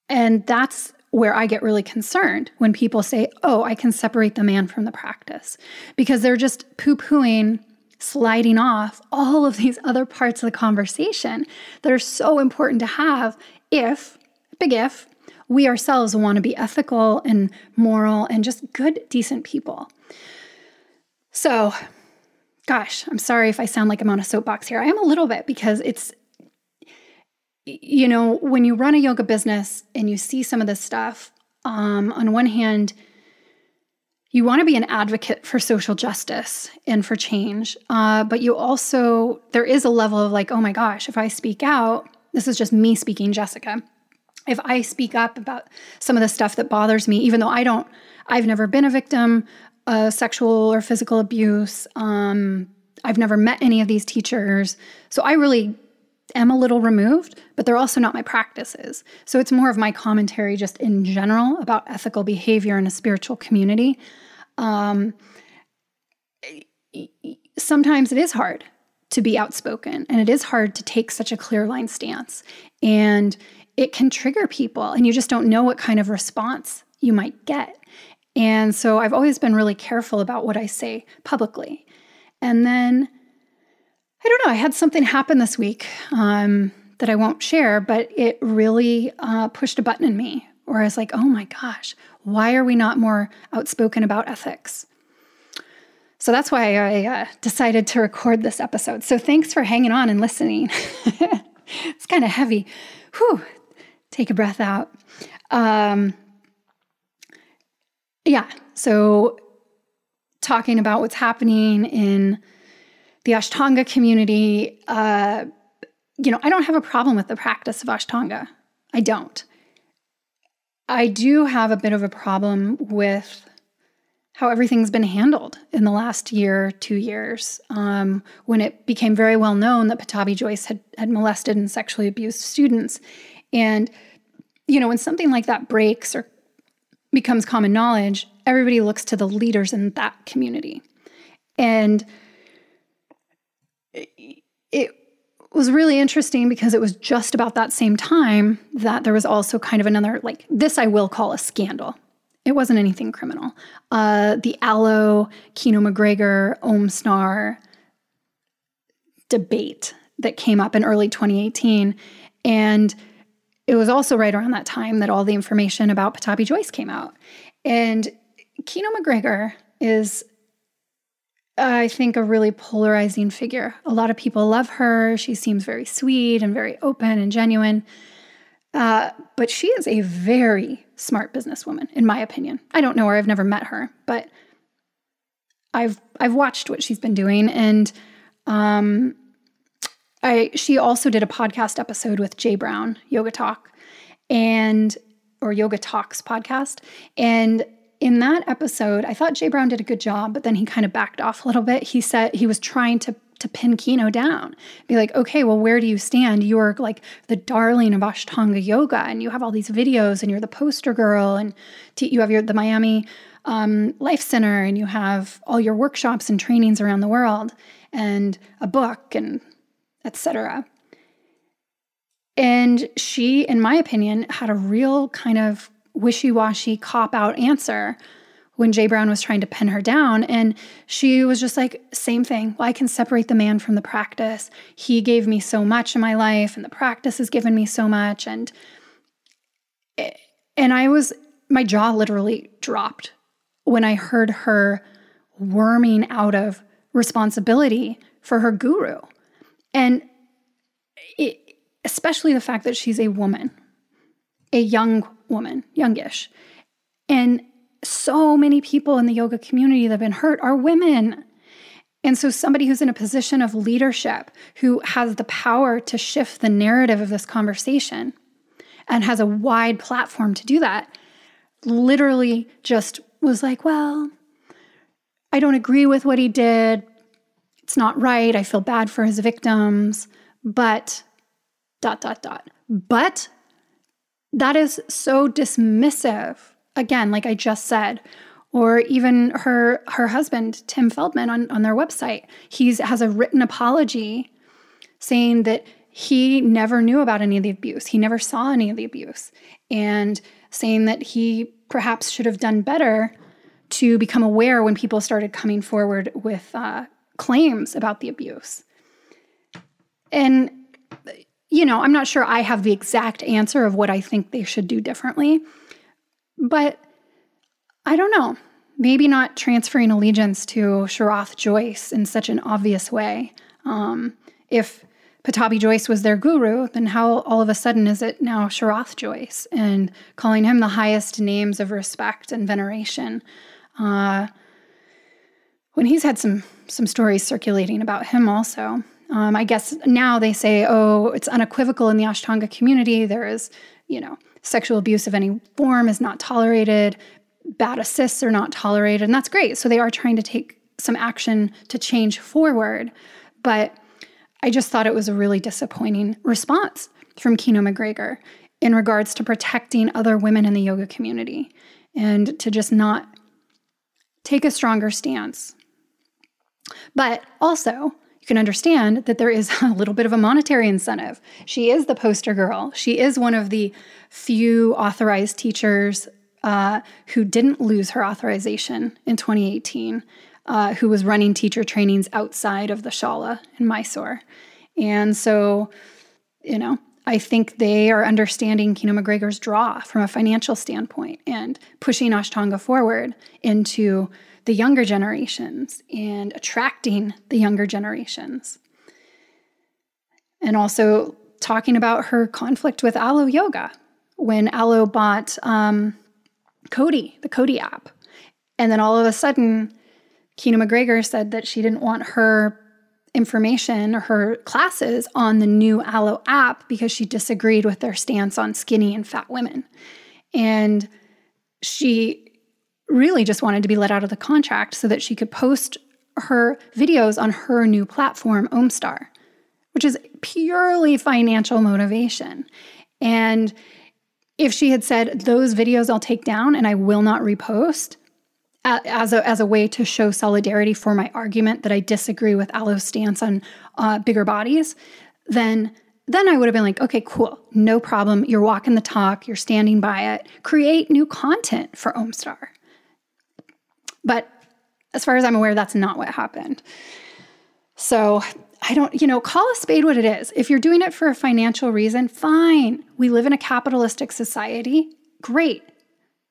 And that's where I get really concerned when people say, oh, I can separate the man from the practice, because they're just poo pooing, sliding off all of these other parts of the conversation that are so important to have if, big if, we ourselves want to be ethical and moral and just good, decent people. So, gosh, I'm sorry if I sound like I'm on a soapbox here. I am a little bit because it's, you know, when you run a yoga business and you see some of this stuff, um, on one hand, you want to be an advocate for social justice and for change, uh, but you also, there is a level of like, oh my gosh, if I speak out, this is just me speaking, Jessica if I speak up about some of the stuff that bothers me, even though I don't, I've never been a victim of sexual or physical abuse. Um, I've never met any of these teachers. So I really am a little removed, but they're also not my practices. So it's more of my commentary just in general about ethical behavior in a spiritual community. Um, sometimes it is hard to be outspoken and it is hard to take such a clear line stance. And it can trigger people and you just don't know what kind of response you might get. And so I've always been really careful about what I say publicly. And then I don't know, I had something happen this week um, that I won't share, but it really uh, pushed a button in me where I was like, oh my gosh, why are we not more outspoken about ethics? So that's why I uh, decided to record this episode. So thanks for hanging on and listening. it's kind of heavy. Whew, take a breath out. Um, yeah, so talking about what's happening in the Ashtanga community, uh, you know, I don't have a problem with the practice of Ashtanga. I don't. I do have a bit of a problem with how everything's been handled in the last year, two years, um, when it became very well known that Pattabhi Jois had, had molested and sexually abused students. And, you know, when something like that breaks or becomes common knowledge, everybody looks to the leaders in that community. And it was really interesting because it was just about that same time that there was also kind of another, like, this I will call a scandal. It wasn't anything criminal. Uh, the Alo, Kino MacGregor, Om Snar debate that came up in early 2018. And it was also right around that time that all the information about Pattabhi Jois came out. And Kino MacGregor is, I think, a really polarizing figure. A lot of people love her. She seems very sweet and very open and genuine. Uh, but she is a very smart businesswoman, in my opinion. I don't know her, I've never met her, but I've I've watched what she's been doing, and um, I she also did a podcast episode with J. Brown, Yoga Talk, and or Yoga Talks podcast. And in that episode, I thought J. Brown did a good job, but then he kind of backed off a little bit. He said he was trying to to pin Kino down. Be like, okay, well, where do you stand? You're like the darling of Ashtanga yoga, and you have all these videos, and you're the poster girl, and you have your the Miami um, Life Center, and you have all your workshops and trainings around the world, and a book, and etc. And she, in my opinion, had a real kind of wishy washy cop out answer when J. Brown was trying to pin her down. And she was just like, same thing. Well, I can separate the man from the practice. He gave me so much in my life, and the practice has given me so much. And eh, and I was my jaw literally dropped when I heard her worming out of responsibility for her guru. And it, especially the fact that she's a woman, a young woman, youngish. And so many people in the yoga community that have been hurt are women. And so, somebody who's in a position of leadership, who has the power to shift the narrative of this conversation and has a wide platform to do that, literally just was like, Well, I don't agree with what he did. It's not right. I feel bad for his victims, but dot, dot, dot. But that is so dismissive again, like I just said, or even her her husband Tim Feldmann on, on their website. He has a written apology saying that he never knew about any of the abuse. He never saw any of the abuse and saying that he perhaps should have done better to become aware when people started coming forward with uh, claims about the abuse. And, you know, I'm not sure I have the exact answer of what I think they should do differently. But I don't know. Maybe not transferring allegiance to Sharath Jois in such an obvious way. Um, if Pattabhi Jois was their guru, then how all of a sudden is it now Sharath Jois and calling him the highest names of respect and veneration? Uh, when he's had some some stories circulating about him also. Um, I guess now they say, oh, it's unequivocal in the Ashtanga community. There is, you know, sexual abuse of any form is not tolerated, bad assists are not tolerated, and that's great. So they are trying to take some action to change forward. But I just thought it was a really disappointing response from Kino MacGregor in regards to protecting other women in the yoga community and to just not take a stronger stance. But also, you can understand that there is a little bit of a monetary incentive. She is the poster girl. She is one of the few authorized teachers uh, who didn't lose her authorization in 2018, uh, who was running teacher trainings outside of the Shala in Mysore. And so, you know, I think they are understanding Kino MacGregor's draw from a financial standpoint and pushing Ashtanga forward into the younger generations and attracting the younger generations. And also talking about her conflict with Alo Yoga when Alo bought um, Cody, the Cody app. And then all of a sudden, Kino McGregor said that she didn't want her information or her classes on the new Alo app because she disagreed with their stance on skinny and fat women. And she really just wanted to be let out of the contract so that she could post her videos on her new platform, Omstar, which is purely financial motivation. And if she had said, Those videos I'll take down and I will not repost, as a, as a way to show solidarity for my argument that I disagree with Alo's stance on uh, bigger bodies, then then I would have been like, okay, cool, no problem. You're walking the talk, you're standing by it. Create new content for Omstar. But as far as I'm aware, that's not what happened. So I don't, you know, call a spade what it is. If you're doing it for a financial reason, fine. We live in a capitalistic society. Great.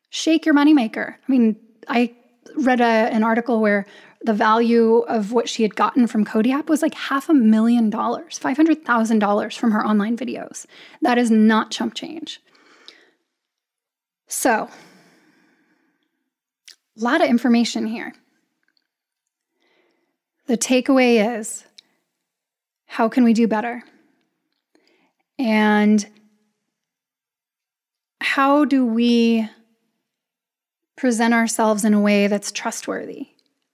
Shake your moneymaker. I mean, I read a, an article where the value of what she had gotten from app was like half a million dollars, $500,000 from her online videos. That is not chump change. So, a lot of information here. The takeaway is how can we do better? And how do we present ourselves in a way that's trustworthy,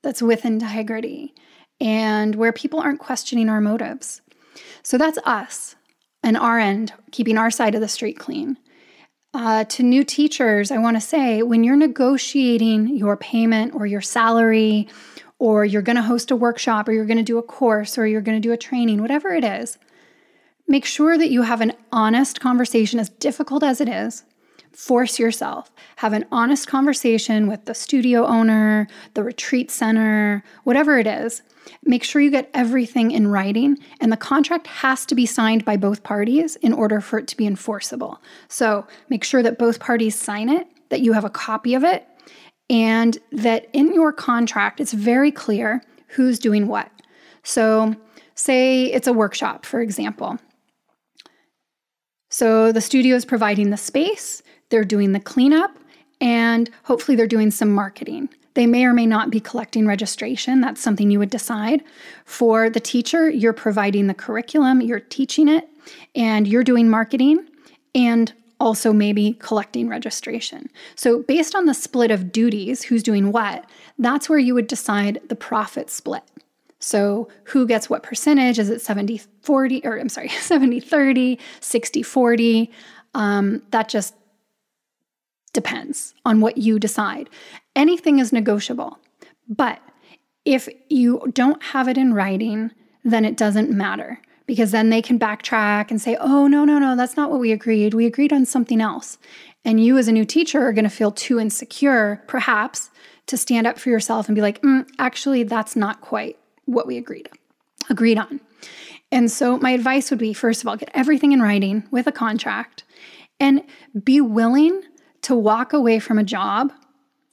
that's with integrity, and where people aren't questioning our motives. So that's us and our end, keeping our side of the street clean. Uh, to new teachers, I want to say when you're negotiating your payment or your salary, or you're going to host a workshop, or you're going to do a course, or you're going to do a training, whatever it is, make sure that you have an honest conversation, as difficult as it is. Force yourself. Have an honest conversation with the studio owner, the retreat center, whatever it is. Make sure you get everything in writing, and the contract has to be signed by both parties in order for it to be enforceable. So make sure that both parties sign it, that you have a copy of it, and that in your contract it's very clear who's doing what. So, say it's a workshop, for example. So the studio is providing the space, they're doing the cleanup, and hopefully they're doing some marketing. They may or may not be collecting registration. That's something you would decide. For the teacher, you're providing the curriculum, you're teaching it, and you're doing marketing and also maybe collecting registration. So, based on the split of duties, who's doing what, that's where you would decide the profit split. So, who gets what percentage? Is it 70 40, or I'm sorry, 70 30, 60 40? Um, that just depends on what you decide. Anything is negotiable. But if you don't have it in writing, then it doesn't matter because then they can backtrack and say, oh, no, no, no, that's not what we agreed. We agreed on something else. And you, as a new teacher, are going to feel too insecure, perhaps, to stand up for yourself and be like, mm, actually, that's not quite what we agreed agreed on. And so my advice would be first of all, get everything in writing with a contract and be willing to walk away from a job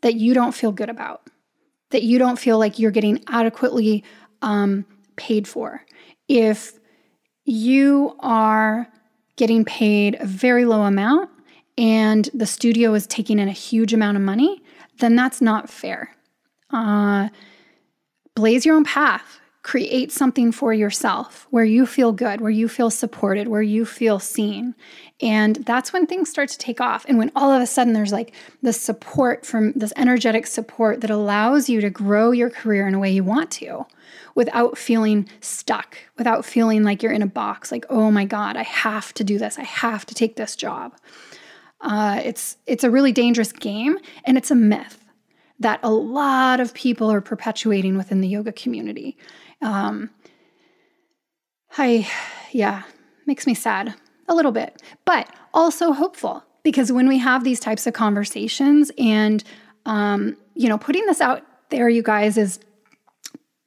that you don't feel good about, that you don't feel like you're getting adequately um, paid for. If you are getting paid a very low amount and the studio is taking in a huge amount of money, then that's not fair. Uh, blaze your own path create something for yourself where you feel good, where you feel supported, where you feel seen. And that's when things start to take off. And when all of a sudden there's like this support from this energetic support that allows you to grow your career in a way you want to without feeling stuck, without feeling like you're in a box, like, oh my God, I have to do this, I have to take this job. Uh, it's it's a really dangerous game and it's a myth that a lot of people are perpetuating within the yoga community. Um, I, yeah, makes me sad a little bit, but also hopeful because when we have these types of conversations and, um, you know, putting this out there, you guys, is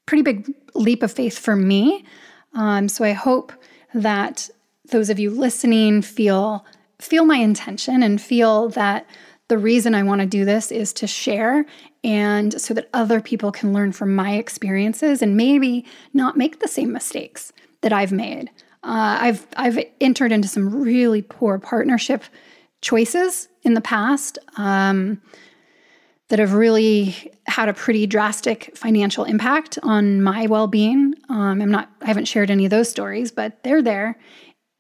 pretty big leap of faith for me. Um, so I hope that those of you listening feel feel my intention and feel that the reason I want to do this is to share and so that other people can learn from my experiences and maybe not make the same mistakes that I've made. Uh, I've I've entered into some really poor partnership choices in the past um, that have really had a pretty drastic financial impact on my well-being. Um, I'm not I haven't shared any of those stories, but they're there.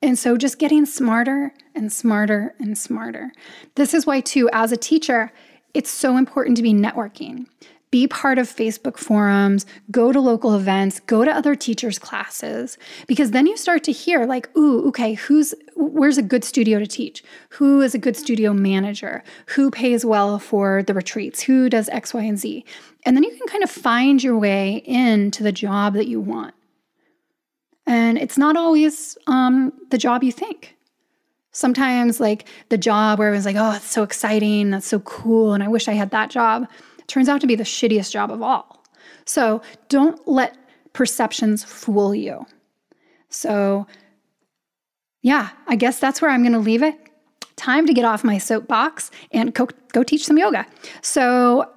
And so just getting smarter and smarter and smarter. This is why too as a teacher, it's so important to be networking. Be part of Facebook forums, go to local events, go to other teachers' classes, because then you start to hear, like, ooh, okay, who's where's a good studio to teach? Who is a good studio manager? Who pays well for the retreats? Who does X, Y, and Z? And then you can kind of find your way into the job that you want. And it's not always um, the job you think. Sometimes, like the job where it was like, oh, it's so exciting, that's so cool, and I wish I had that job, turns out to be the shittiest job of all. So don't let perceptions fool you. So, yeah, I guess that's where I'm going to leave it. Time to get off my soapbox and go, go teach some yoga. So,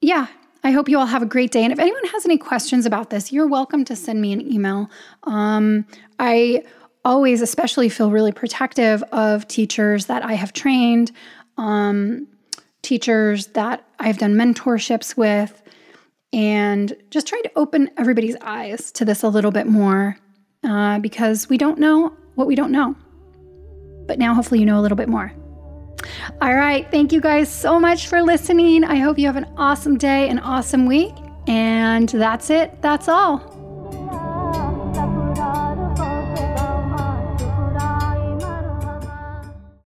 yeah, I hope you all have a great day. And if anyone has any questions about this, you're welcome to send me an email. Um, I always, especially, feel really protective of teachers that I have trained, um, teachers that I've done mentorships with, and just try to open everybody's eyes to this a little bit more uh, because we don't know what we don't know. But now, hopefully, you know a little bit more. All right. Thank you guys so much for listening. I hope you have an awesome day, an awesome week. And that's it. That's all.